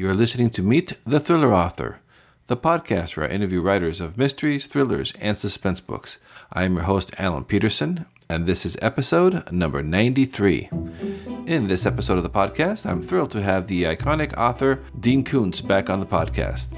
You are listening to Meet the Thriller Author, the podcast where I interview writers of mysteries, thrillers, and suspense books. I am your host, Alan Peterson, and this is episode number 93. In this episode of the podcast, I'm thrilled to have the iconic author Dean Koontz back on the podcast.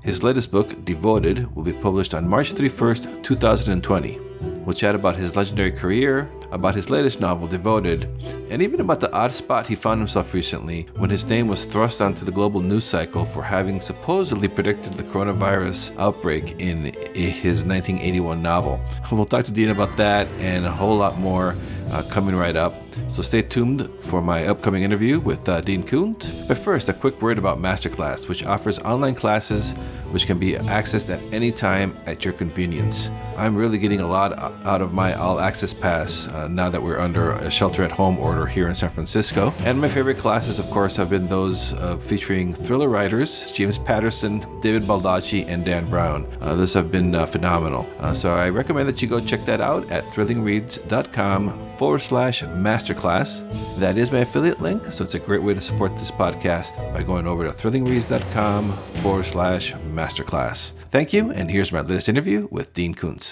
His latest book, Devoted, will be published on March 31st, 2020. We'll chat about his legendary career, about his latest novel, Devoted, and even about the odd spot he found himself recently when his name was thrust onto the global news cycle for having supposedly predicted the coronavirus outbreak in his 1981 novel. We'll talk to Dean about that and a whole lot more uh, coming right up. So stay tuned for my upcoming interview with uh, Dean Koontz. But first, a quick word about Masterclass, which offers online classes which can be accessed at any time at your convenience. I'm really getting a lot out of my all access pass uh, now that we're under a shelter at home order here in San Francisco. And my favorite classes, of course, have been those uh, featuring thriller writers James Patterson, David Baldacci, and Dan Brown. Uh, those have been uh, phenomenal. Uh, so I recommend that you go check that out at thrillingreads.com forward slash masterclass. That is my affiliate link, so it's a great way to support this podcast by going over to thrillingreads.com forward slash masterclass. Thank you, and here's my latest interview with Dean Koontz.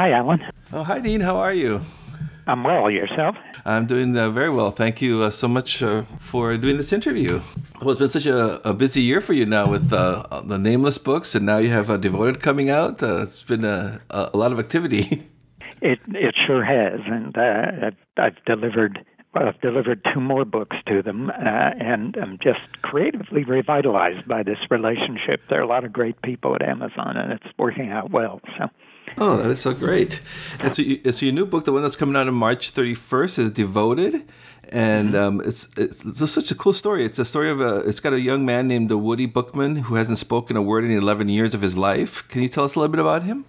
Hi, Alan. Oh, hi, Dean. How are you? I'm well. Yourself? I'm doing uh, very well. Thank you uh, so much uh, for doing this interview. Well, it's been such a, a busy year for you now with uh, the Nameless books, and now you have Devoted coming out. Uh, it's been a, a lot of activity. It it sure has, and uh, I've, I've delivered I've delivered two more books to them, uh, and I'm just creatively revitalized by this relationship. There are a lot of great people at Amazon, and it's working out well. So. Oh, that is so great! And so, you, so your new book, the one that's coming out on March 31st, is Devoted, and mm-hmm. um, it's, it's, it's such a cool story. It's a story of a. It's got a young man named Woody Bookman who hasn't spoken a word in 11 years of his life. Can you tell us a little bit about him?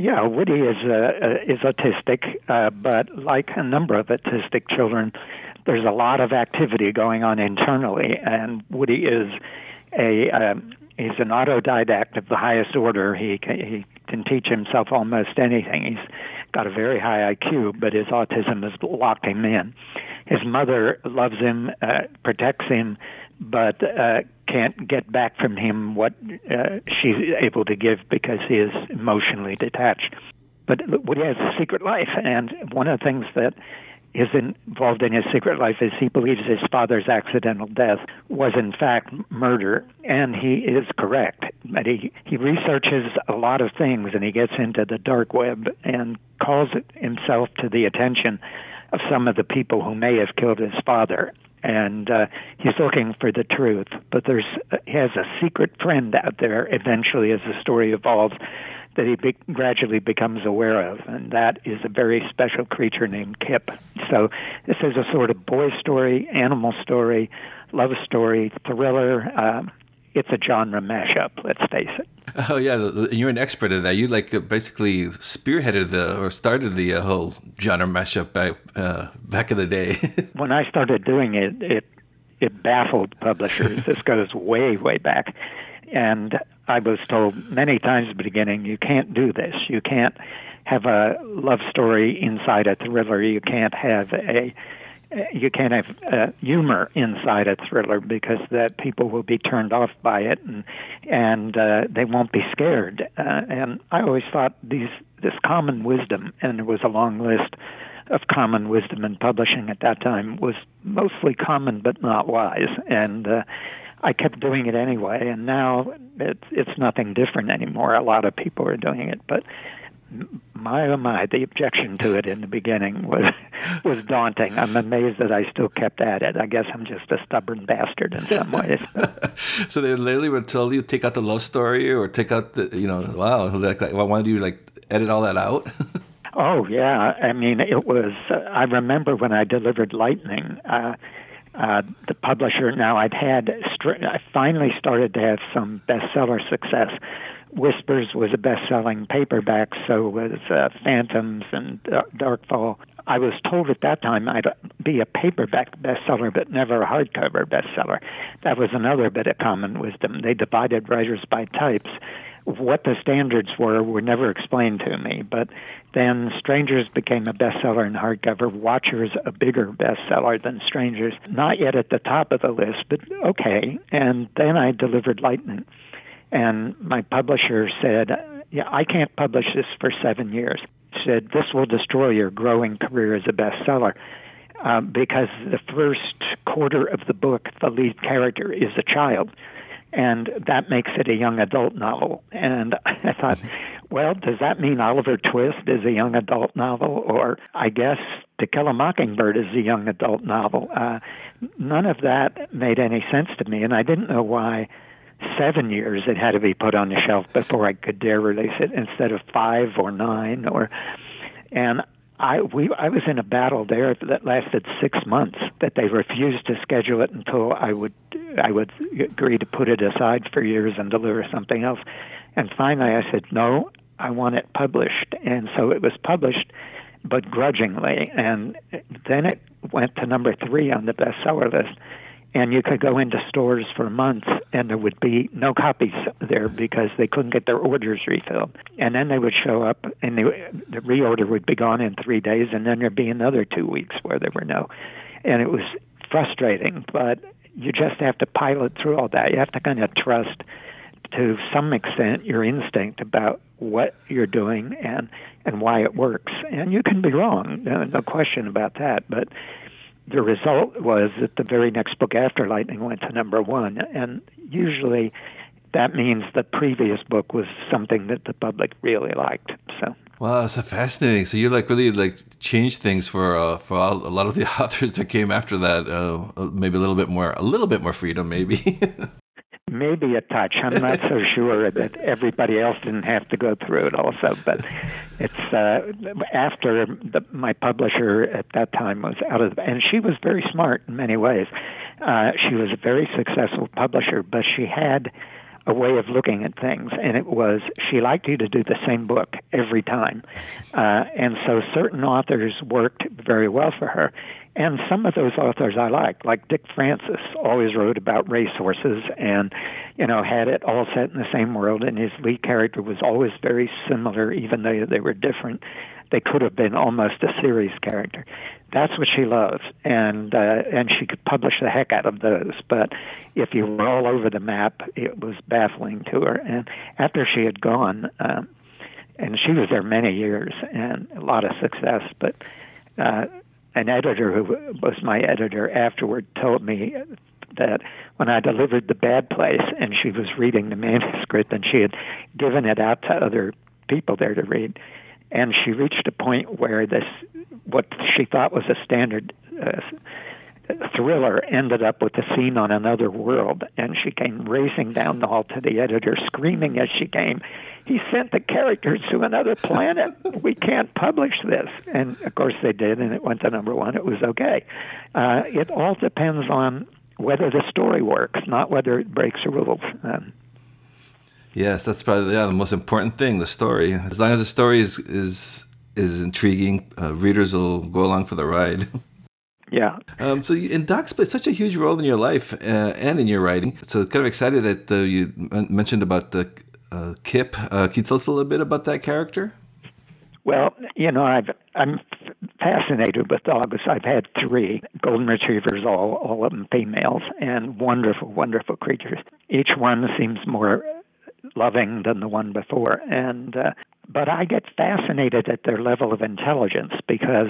Yeah, Woody is uh, is autistic, uh, but like a number of autistic children, there's a lot of activity going on internally, and Woody is a um, he's an autodidact of the highest order. He he can teach himself almost anything. He's got a very high IQ, but his autism has locked him in. His mother loves him, uh, protects him, but uh, can't get back from him what uh, she's able to give because he is emotionally detached. But Woody has a secret life, and one of the things that is involved in his secret life is he believes his father's accidental death was in fact murder, and he is correct. But he he researches a lot of things, and he gets into the dark web and calls himself to the attention of some of the people who may have killed his father and uh, he's looking for the truth. But there's he has a secret friend out there. Eventually, as the story evolves, that he be- gradually becomes aware of, and that is a very special creature named Kip. So this is a sort of boy story, animal story, love story, thriller. Um, it's a genre mashup. Let's face it. Oh yeah, you're an expert at that. You like uh, basically spearheaded the or started the uh, whole genre mashup back uh, back in the day. when I started doing it, it it baffled publishers. this goes way way back, and I was told many times at the beginning, you can't do this. You can't have a love story inside a thriller. You can't have a you can't have uh, humor inside a thriller because that people will be turned off by it and and uh, they won't be scared. Uh, and I always thought these this common wisdom, and there was a long list of common wisdom in publishing at that time, was mostly common but not wise. And uh, I kept doing it anyway, and now it's it's nothing different anymore. A lot of people are doing it, but my oh my, the objection to it in the beginning was was daunting. I'm amazed that I still kept at it. I guess I'm just a stubborn bastard in some ways. so they literally would tell you take out the love story or take out the you know wow like, like why do you like edit all that out? oh yeah, I mean it was. Uh, I remember when I delivered Lightning. Uh, uh, the publisher now I'd had I finally started to have some bestseller success Whispers was a best-selling paperback, so was uh, Phantoms and Darkfall. I was told at that time I'd be a paperback bestseller, but never a hardcover bestseller. That was another bit of common wisdom. They divided writers by types. what the standards were were never explained to me. But then Strangers became a bestseller in hardcover, Watchers a bigger bestseller than Strangers. Not yet at the top of the list, but okay. And then I delivered Lightning. And my publisher said, Yeah, I can't publish this for seven years. Said, This will destroy your growing career as a bestseller. Um, because the first quarter of the book, the lead character is a child and that makes it a young adult novel. And I thought, well, does that mean Oliver Twist is a young adult novel? Or I guess To Kill a Mockingbird is a young adult novel? Uh, none of that made any sense to me, and I didn't know why seven years it had to be put on the shelf before I could dare release it instead of five or nine or and I we I was in a battle there that lasted six months. That they refused to schedule it until I would I would agree to put it aside for years and deliver something else. And finally, I said no. I want it published, and so it was published, but grudgingly. And then it went to number three on the bestseller list and you could go into stores for months and there would be no copies there because they couldn't get their orders refilled. And then they would show up and the, the reorder would be gone in three days, and then there'd be another two weeks where there were no. And it was frustrating, but you just have to pilot through all that. You have to kind of trust to some extent your instinct about what you're doing and and why it works. And you can be wrong, no, no question about that. But the result was that the very next book after Lightning went to number one, and usually that means the previous book was something that the public really liked. So. Wow, that's fascinating. So you like really like changed things for uh, for a lot of the authors that came after that. Uh, maybe a little bit more, a little bit more freedom, maybe. maybe a touch. I'm not so sure that everybody else didn't have to go through it also, but it's uh, after the, my publisher at that time was out of, and she was very smart in many ways. Uh, she was a very successful publisher, but she had a way of looking at things, and it was she liked you to do the same book every time, uh, and so certain authors worked very well for her, and some of those authors I liked, like Dick Francis, always wrote about racehorses and, you know, had it all set in the same world. And his lead character was always very similar, even though they were different. They could have been almost a series character. That's what she loves, and uh, and she could publish the heck out of those. But if you were all over the map, it was baffling to her. And after she had gone, um, and she was there many years and a lot of success, but. Uh, an editor who was my editor afterward told me that when I delivered The Bad Place and she was reading the manuscript and she had given it out to other people there to read, and she reached a point where this, what she thought was a standard uh, thriller, ended up with a scene on another world, and she came racing down the hall to the editor, screaming as she came, he sent the characters to another planet. we can't publish this. And of course they did, and it went to number one. It was okay. Uh, it all depends on whether the story works, not whether it breaks the rules. Um, yes, that's probably yeah, the most important thing. The story. As long as the story is is is intriguing, uh, readers will go along for the ride. Yeah. Um, so, you, and Doc played such a huge role in your life uh, and in your writing. So, kind of excited that uh, you mentioned about the uh, Kip. Uh, can you tell us a little bit about that character? Well, you know, I've, I'm fascinated with dogs. I've had three golden retrievers, all all of them females, and wonderful, wonderful creatures. Each one seems more loving than the one before, and uh, but I get fascinated at their level of intelligence because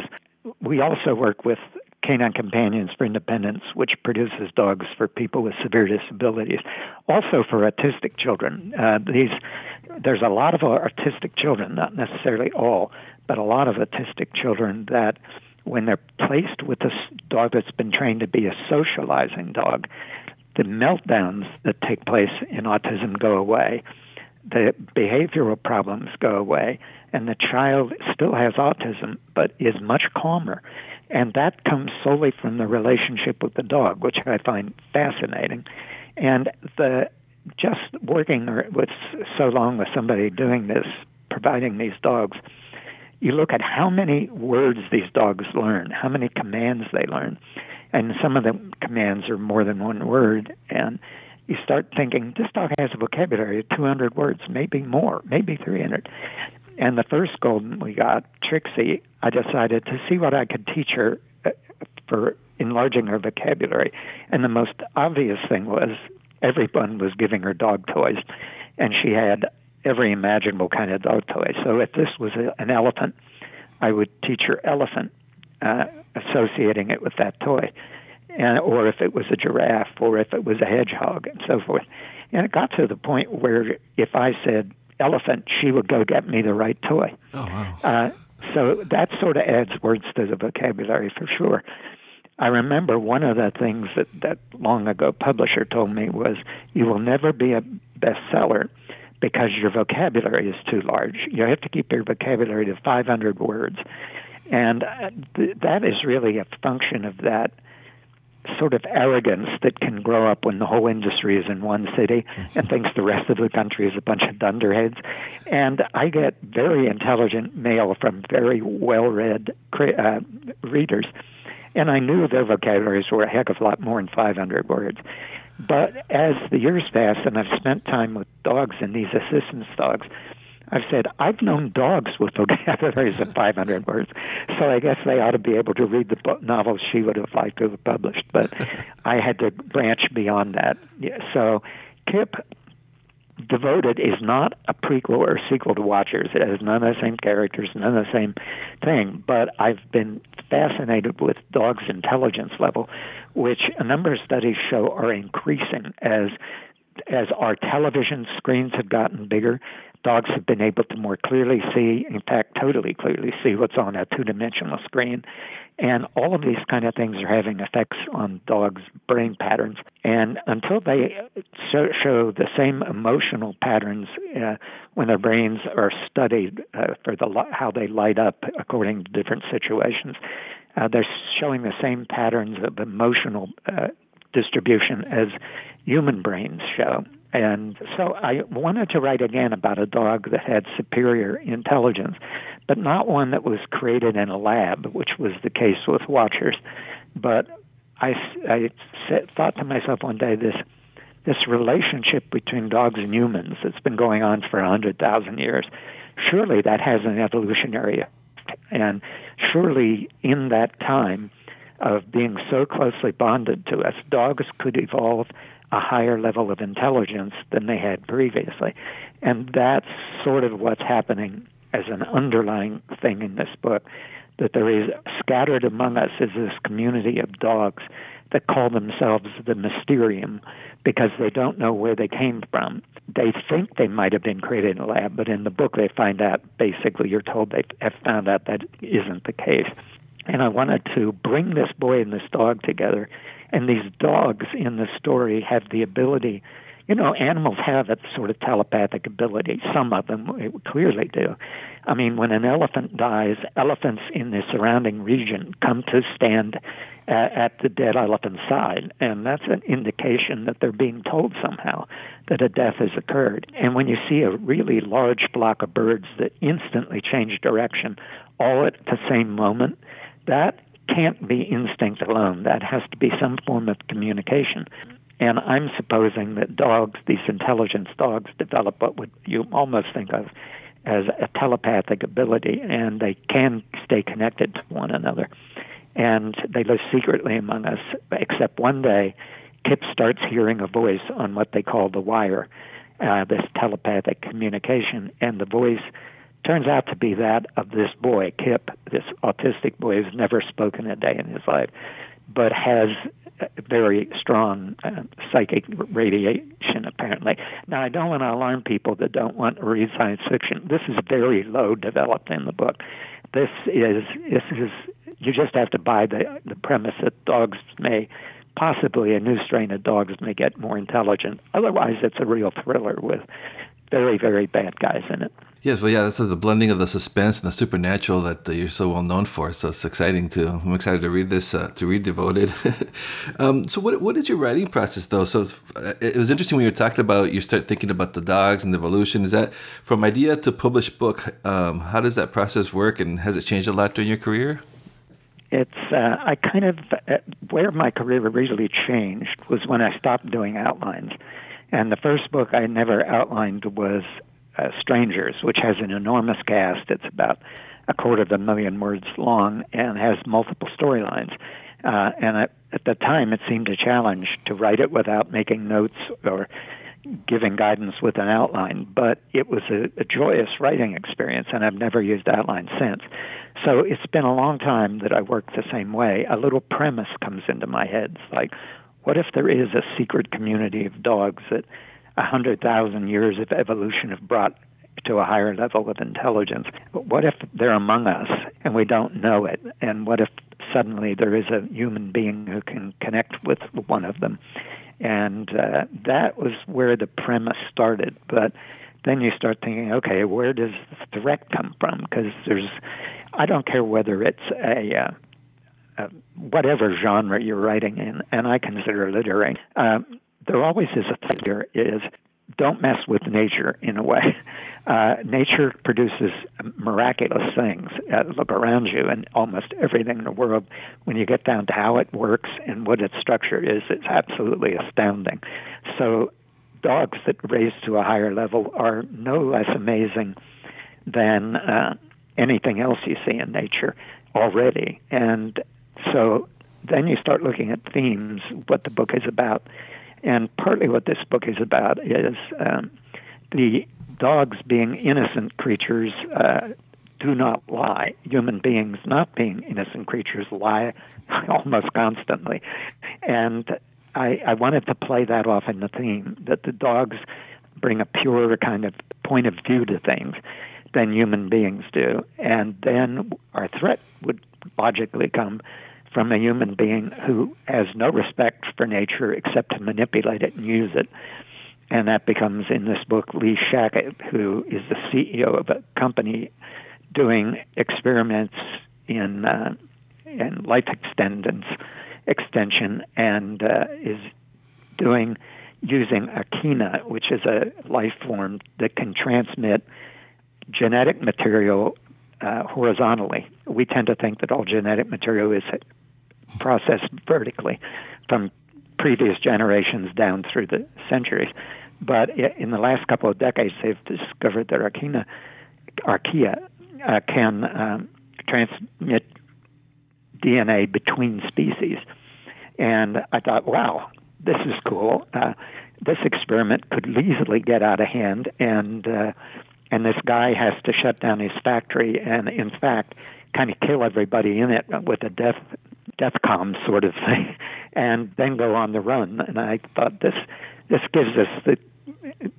we also work with Canine Companions for Independence, which produces dogs for people with severe disabilities, also for autistic children. Uh, these there's a lot of autistic children, not necessarily all, but a lot of autistic children that when they're placed with a dog that's been trained to be a socializing dog, the meltdowns that take place in autism go away, the behavioral problems go away, and the child still has autism but is much calmer and that comes solely from the relationship with the dog, which I find fascinating. And the just working with so long with somebody doing this, providing these dogs, you look at how many words these dogs learn, how many commands they learn, and some of the commands are more than one word, and you start thinking this dog has a vocabulary of 200 words, maybe more, maybe 300. And the first golden we got, Trixie, I decided to see what I could teach her uh, for enlarging her vocabulary. And the most obvious thing was everyone was giving her dog toys, and she had every imaginable kind of dog toy. So if this was a, an elephant, I would teach her elephant, uh, associating it with that toy, and or if it was a giraffe, or if it was a hedgehog, and so forth. And it got to the point where if I said elephant, she would go get me the right toy. Oh wow! Uh, so that sort of adds words to the vocabulary for sure. I remember one of the things that that long ago publisher told me was, "You will never be a bestseller because your vocabulary is too large. You have to keep your vocabulary to 500 words. And uh, th- that is really a function of that sort of arrogance that can grow up when the whole industry is in one city and thinks the rest of the country is a bunch of dunderheads. And I get very intelligent mail from very well read uh, readers. And I knew their vocabularies were a heck of a lot more than 500 words. But as the years pass and I've spent time with dogs and these assistance dogs, I've said, I've known dogs with vocabularies of 500 words, so I guess they ought to be able to read the novels she would have liked to have published. But I had to branch beyond that. So Kip Devoted is not a prequel or sequel to Watchers. It has none of the same characters, none of the same thing. But I've been fascinated with dogs' intelligence level, which a number of studies show are increasing as as our television screens have gotten bigger dogs have been able to more clearly see, in fact, totally clearly see what's on a two dimensional screen. And all of these kind of things are having effects on dogs' brain patterns. And until they show, the same emotional patterns uh, when their brains are studied uh, for the how they light up according to different situations, uh, they're showing the same patterns of emotional uh, distribution as human brains show. And so I wanted to write again about a dog that had superior intelligence, but not one that was created in a lab, which was the case with Watchers. But I, I thought to myself one day this this relationship between dogs and humans that's been going on for a hundred thousand years. Surely that has an evolutionary and surely in that time of being so closely bonded to us, dogs could evolve a higher level of intelligence than they had previously. And that's sort of what's happening as an underlying thing in this book that there is scattered among us is this community of dogs that call themselves the Mysterium because they don't know where they came from. They think they might have been created in a lab, but in the book they find out basically you're told they have found out that isn't the case. And I wanted to bring this boy and this dog together and these dogs in the story have the ability, you know, animals have that sort of telepathic ability. Some of them clearly do. I mean, when an elephant dies, elephants in the surrounding region come to stand at, at the dead elephant's side, and that's an indication that they're being told somehow that a death has occurred. And when you see a really large flock of birds that instantly change direction all at the same moment, that can't be instinct alone. That has to be some form of communication. And I'm supposing that dogs, these intelligence dogs, develop what would you almost think of as a telepathic ability, and they can stay connected to one another. And they live secretly among us, except one day, Kip starts hearing a voice on what they call the wire, uh, this telepathic communication, and the voice turns out to be that of this boy, Kip, this autistic boy who's never spoken a day in his life, but has very strong uh, psychic radiation, apparently. Now, I don't want to alarm people that don't want to read science fiction. This is very low developed in the book. This is, this is, you just have to buy the, the premise that dogs may possibly a new strain of dogs may get more intelligent. Otherwise, it's a real thriller with very, very bad guys in it. Yes, well, yeah, that's the blending of the suspense and the supernatural that uh, you're so well known for. So it's exciting to. I'm excited to read this, uh, to read Devoted. um, so, what what is your writing process though? So uh, it was interesting when you were talking about you start thinking about the dogs and the evolution. Is that from idea to published book? Um, how does that process work, and has it changed a lot during your career? it's uh, I kind of uh, where my career really changed was when I stopped doing outlines, and the first book I never outlined was uh, Strangers, which has an enormous cast. It's about a quarter of a million words long and has multiple storylines. Uh, and at, at the time, it seemed a challenge to write it without making notes or giving guidance with an outline, but it was a, a joyous writing experience, and I've never used outline since. So it's been a long time that I work the same way. A little premise comes into my head. It's like, what if there is a secret community of dogs that a hundred thousand years of evolution have brought to a higher level of intelligence? What if they're among us and we don't know it? And what if suddenly there is a human being who can connect with one of them? And uh, that was where the premise started. But then you start thinking, okay, where does the threat come from? Because there's, I don't care whether it's a, uh, uh, whatever genre you're writing in, and I consider literary. Uh, there always is a here is don't mess with nature in a way. Uh, nature produces miraculous things. Uh, look around you, and almost everything in the world, when you get down to how it works and what its structure is, it's absolutely astounding. So, dogs that raise to a higher level are no less amazing than uh, anything else you see in nature already. And so, then you start looking at themes, what the book is about and partly what this book is about is um, the dogs being innocent creatures uh, do not lie. Human beings, not being innocent creatures, lie almost constantly. And I, I wanted to play that off in the theme that the dogs bring a purer kind of point of view to things than human beings do. And then our threat would logically come from a human being who has no respect for nature except to manipulate it and use it. And that becomes in this book Lee Shackett, who is the CEO of a company doing experiments in uh, in life extendance extension and uh, is doing using archaea, which is a life form that can transmit genetic material uh, horizontally. We tend to think that all genetic material is processed vertically from previous generations down through the centuries. But in the last couple of decades, they've discovered that archaea, archaea uh, can um, transmit DNA between species. And I thought, wow, this is cool. Uh, this experiment could easily get out of hand, and uh, and this guy has to shut down his factory and, in fact, kind of kill everybody in it with a death DEFCON sort of thing, and then go on the run. And I thought this this gives us the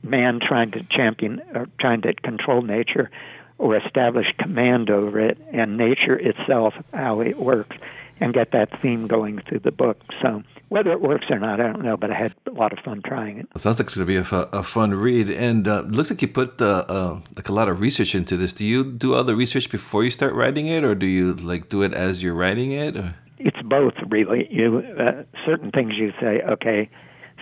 man trying to champion or trying to control nature or establish command over it and nature itself how it works and get that theme going through the book so whether it works or not i don't know but i had a lot of fun trying it, sounds like it's going to be a, a fun read and uh, looks like you put uh, uh, like a lot of research into this do you do all the research before you start writing it or do you like do it as you're writing it or? It's both really. You uh, certain things you say, okay.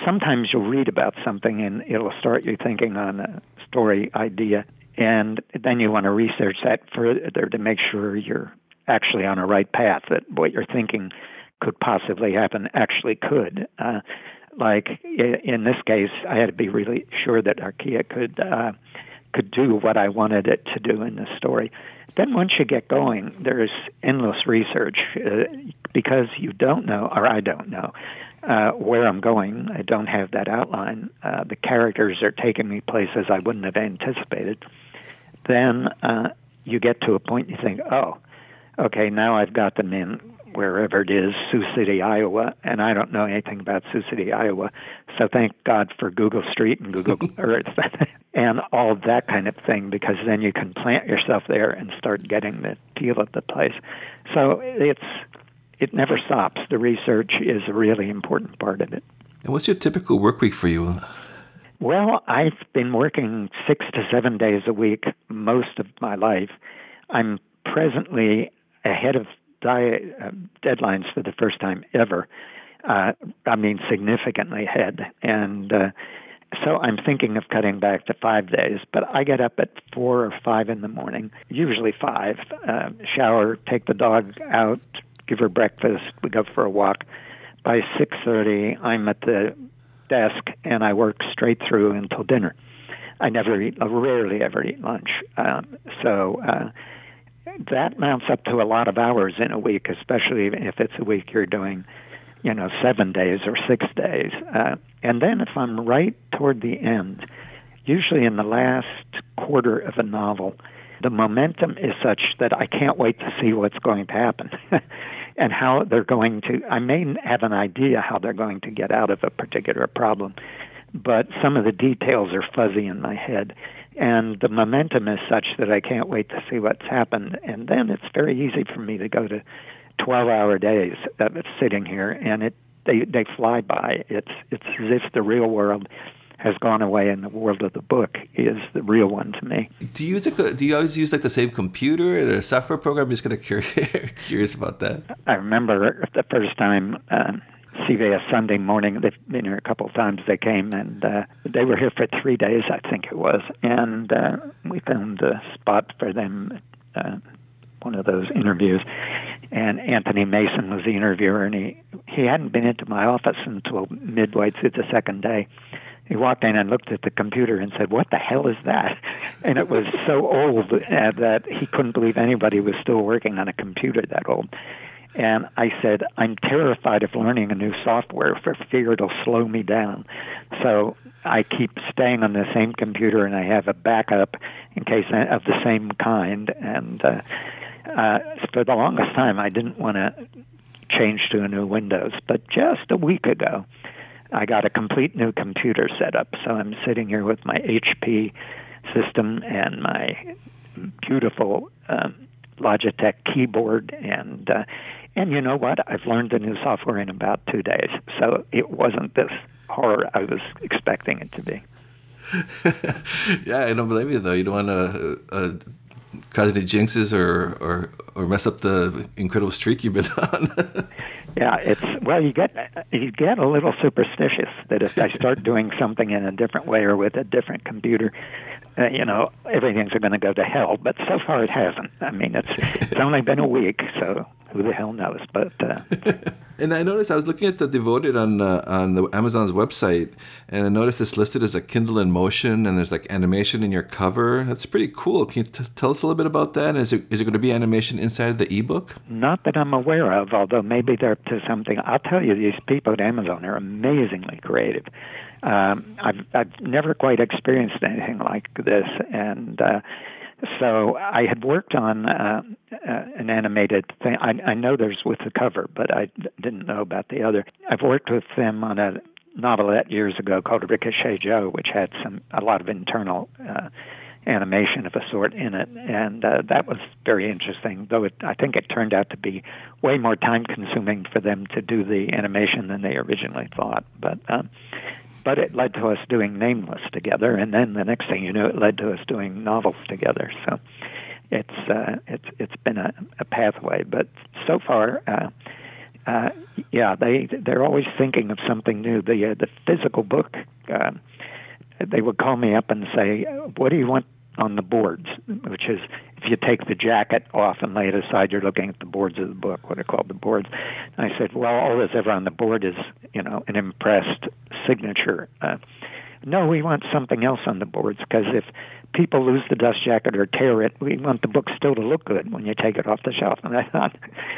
Sometimes you'll read about something and it'll start you thinking on a story idea, and then you want to research that further to make sure you're actually on a right path. That what you're thinking could possibly happen actually could. Uh, like in this case, I had to be really sure that Archaea could uh, could do what I wanted it to do in the story. Then once you get going, there's endless research uh, because you don't know, or I don't know, uh, where I'm going. I don't have that outline. Uh, the characters are taking me places I wouldn't have anticipated. Then uh, you get to a point you think, oh, okay, now I've got them in wherever it is, Sioux City, Iowa, and I don't know anything about Sioux City, Iowa. So thank God for Google Street and Google Earth and all that kind of thing, because then you can plant yourself there and start getting the feel of the place. So it's it never stops. The research is a really important part of it. And what's your typical work week for you? Well, I've been working six to seven days a week most of my life. I'm presently ahead of diet, uh, deadlines for the first time ever. Uh, I mean, significantly ahead. And uh, so I'm thinking of cutting back to five days, but I get up at four or five in the morning, usually five, uh, shower, take the dog out, give her breakfast, we go for a walk. By 6:30, I'm at the desk and I work straight through until dinner. I never eat, I rarely ever eat lunch. Um, so uh, that mounts up to a lot of hours in a week, especially if it's a week you're doing, you know, seven days or six days. Uh, and then if I'm right toward the end, usually in the last quarter of a novel, the momentum is such that I can't wait to see what's going to happen and how they're going to. I may have an idea how they're going to get out of a particular problem, but some of the details are fuzzy in my head and the momentum is such that I can't wait to see what's happened. And then it's very easy for me to go to 12-hour days of sitting here, and it they they fly by. It's it's as if the real world has gone away and the world of the book is the real one to me. Do you use a, do you always use like the same computer or a software program? I'm just kind of curious curious about that. I remember the first time. Um, CBS Sunday morning. They've been here a couple of times. They came and uh, they were here for three days, I think it was, and uh, we found a spot for them. Uh, one of those interviews, and Anthony Mason was the interviewer, and he he hadn't been into my office until midway through the second day. He walked in and looked at the computer and said, "What the hell is that?" And it was so old uh, that he couldn't believe anybody was still working on a computer that old. And I said, I'm terrified of learning a new software for fear it'll slow me down. So I keep staying on the same computer and I have a backup in case of the same kind. And uh, uh, for the longest time, I didn't want to change to a new Windows. But just a week ago, I got a complete new computer set up. So I'm sitting here with my HP system and my beautiful um, Logitech keyboard and uh, and you know what? I've learned the new software in about two days. So it wasn't this horror I was expecting it to be. yeah, I don't blame you though. You don't want to uh, cause any jinxes or, or or mess up the incredible streak you've been on. yeah, it's well, you get you get a little superstitious that if I start doing something in a different way or with a different computer, uh, you know, everything's going to go to hell. But so far, it hasn't. I mean, it's it's only been a week, so who the hell knows? But uh, and I noticed I was looking at the Devoted on uh, on the Amazon's website, and I noticed it's listed as a Kindle in motion, and there's like animation in your cover. That's pretty cool. Can you t- tell us a little bit about that? Is it is it going to be animation inside the ebook? Not that I'm aware of, although maybe they're up to something. I'll tell you, these people at Amazon are amazingly creative. Um, I've I've never quite experienced anything like this, and. Uh, so I had worked on uh, uh, an animated thing. I, I know there's with the cover, but I didn't know about the other. I've worked with them on a novelette years ago called Ricochet Joe, which had some a lot of internal uh, animation of a sort in it, and uh, that was very interesting. Though it, I think it turned out to be way more time consuming for them to do the animation than they originally thought. But um, but it led to us doing Nameless together, and then the next thing you know, it led to us doing novels together. So it's uh, it's it's been a, a pathway, but so far. Uh, uh, yeah, they they're always thinking of something new. The uh, the physical book, uh, they would call me up and say, "What do you want on the boards?" Which is you take the jacket off and lay it aside, you're looking at the boards of the book, what are called the boards. And I said, well, all that's ever on the board is, you know, an impressed signature. Uh, no, we want something else on the boards because if people lose the dust jacket or tear it, we want the book still to look good when you take it off the shelf. And I thought,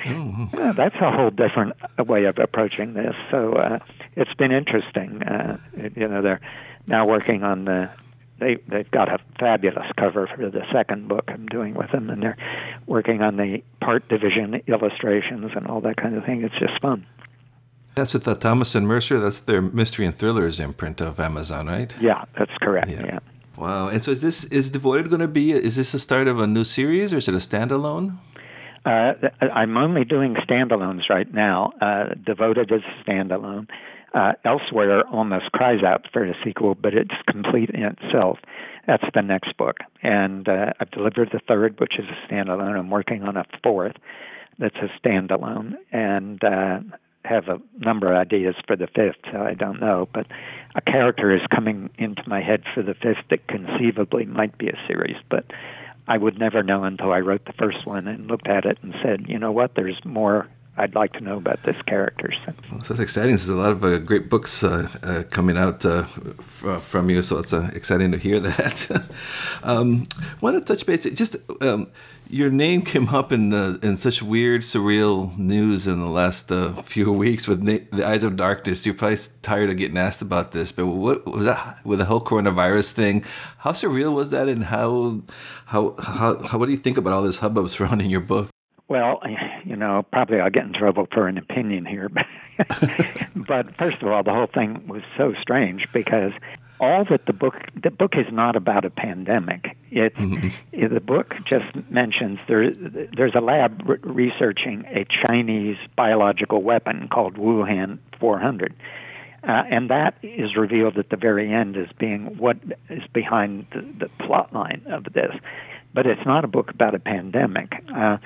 oh. yeah, that's a whole different way of approaching this. So uh, it's been interesting. Uh, you know, they're now working on the they they've got a fabulous cover for the second book I'm doing with them, and they're working on the part division illustrations and all that kind of thing. It's just fun. That's with the Thomas and Mercer. That's their mystery and thrillers imprint of Amazon, right? Yeah, that's correct. Yeah. yeah. Wow. And so is this is Devoted going to be? Is this the start of a new series, or is it a standalone? Uh, I'm only doing standalones right now. Uh, Devoted is a standalone uh, elsewhere almost cries out for a sequel, but it's complete in itself. That's the next book. And uh, I've delivered the third, which is a standalone. I'm working on a fourth that's a standalone. And uh, have a number of ideas for the fifth, so I don't know. But a character is coming into my head for the fifth that conceivably might be a series, but I would never know until I wrote the first one and looked at it and said, you know what, there's more I'd like to know about this character. Well, that's exciting. There's a lot of uh, great books uh, uh, coming out uh, f- from you, so it's uh, exciting to hear that. um, want to touch base? Just um, your name came up in in such weird, surreal news in the last uh, few weeks with Na- the Eyes of Darkness. You're probably tired of getting asked about this, but what was that with the whole coronavirus thing? How surreal was that, and how how how, how what do you think about all this hubbub surrounding your book? Well, you know, probably I'll get in trouble for an opinion here, but, but first of all, the whole thing was so strange because all that the book the book is not about a pandemic. It mm-hmm. the book just mentions there there's a lab re- researching a Chinese biological weapon called Wuhan 400. Uh, and that is revealed at the very end as being what is behind the, the plot line of this. But it's not a book about a pandemic. Uh,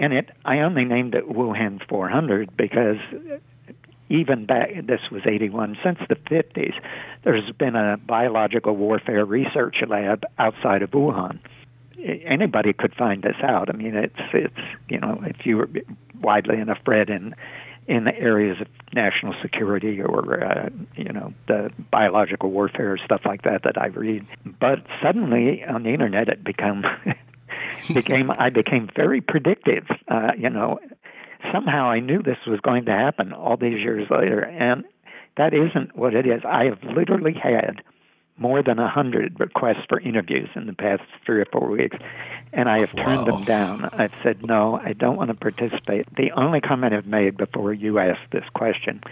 and it, I only named it Wuhan 400 because even back, this was 81, since the 50s, there's been a biological warfare research lab outside of Wuhan. Anybody could find this out. I mean, it's it's you know, if you were widely enough read in in the areas of national security or uh, you know the biological warfare stuff like that that I read. But suddenly on the internet, it became became I became very predictive. Uh, you know, somehow I knew this was going to happen all these years later, and that isn't what it is. I have literally had more than a hundred requests for interviews in the past three or four weeks, and I have turned them down. I've said no, I don't want to participate. The only comment I've made before you asked this question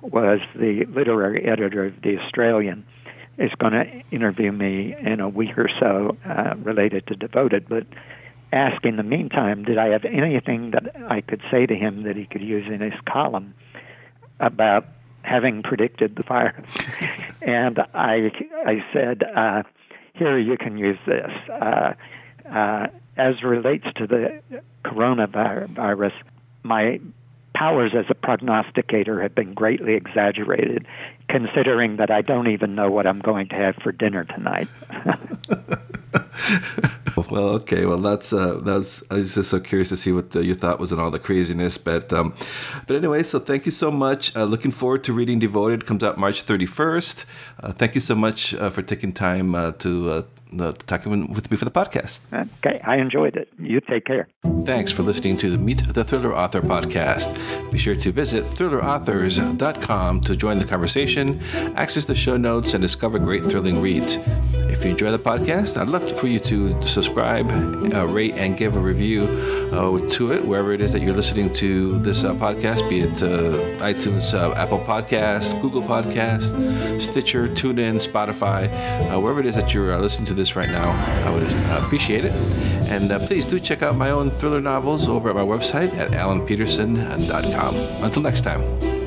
was the literary editor of the Australian is going to interview me in a week or so uh, related to Devoted, but ask in the meantime, did I have anything that I could say to him that he could use in his column about having predicted the fire? and I, I said, uh, here you can use this. Uh, uh, as relates to the coronavirus, my powers as a prognosticator have been greatly exaggerated, considering that I don't even know what I'm going to have for dinner tonight. well, okay. Well, that's uh, that's. I was just so curious to see what uh, you thought was in all the craziness, but um, but anyway. So thank you so much. Uh, looking forward to reading Devoted. Comes out March thirty first. Uh, thank you so much uh, for taking time uh, to uh, talking with me for the podcast. Okay, I enjoyed it. You take care. Thanks for listening to the Meet the Thriller Author podcast. Be sure to visit thrillerauthors.com to join the conversation, access the show notes, and discover great thrilling reads. If you enjoy the podcast, I'd love for you to subscribe, uh, rate, and give a review uh, to it wherever it is that you're listening to this uh, podcast, be it uh, iTunes, uh, Apple Podcasts, Google Podcasts, Stitcher, TuneIn, Spotify, wherever it is that you're listening to this right now. I would appreciate it. And uh, please do check out my own thriller novels over at my website at alanpeterson.com. Until next time.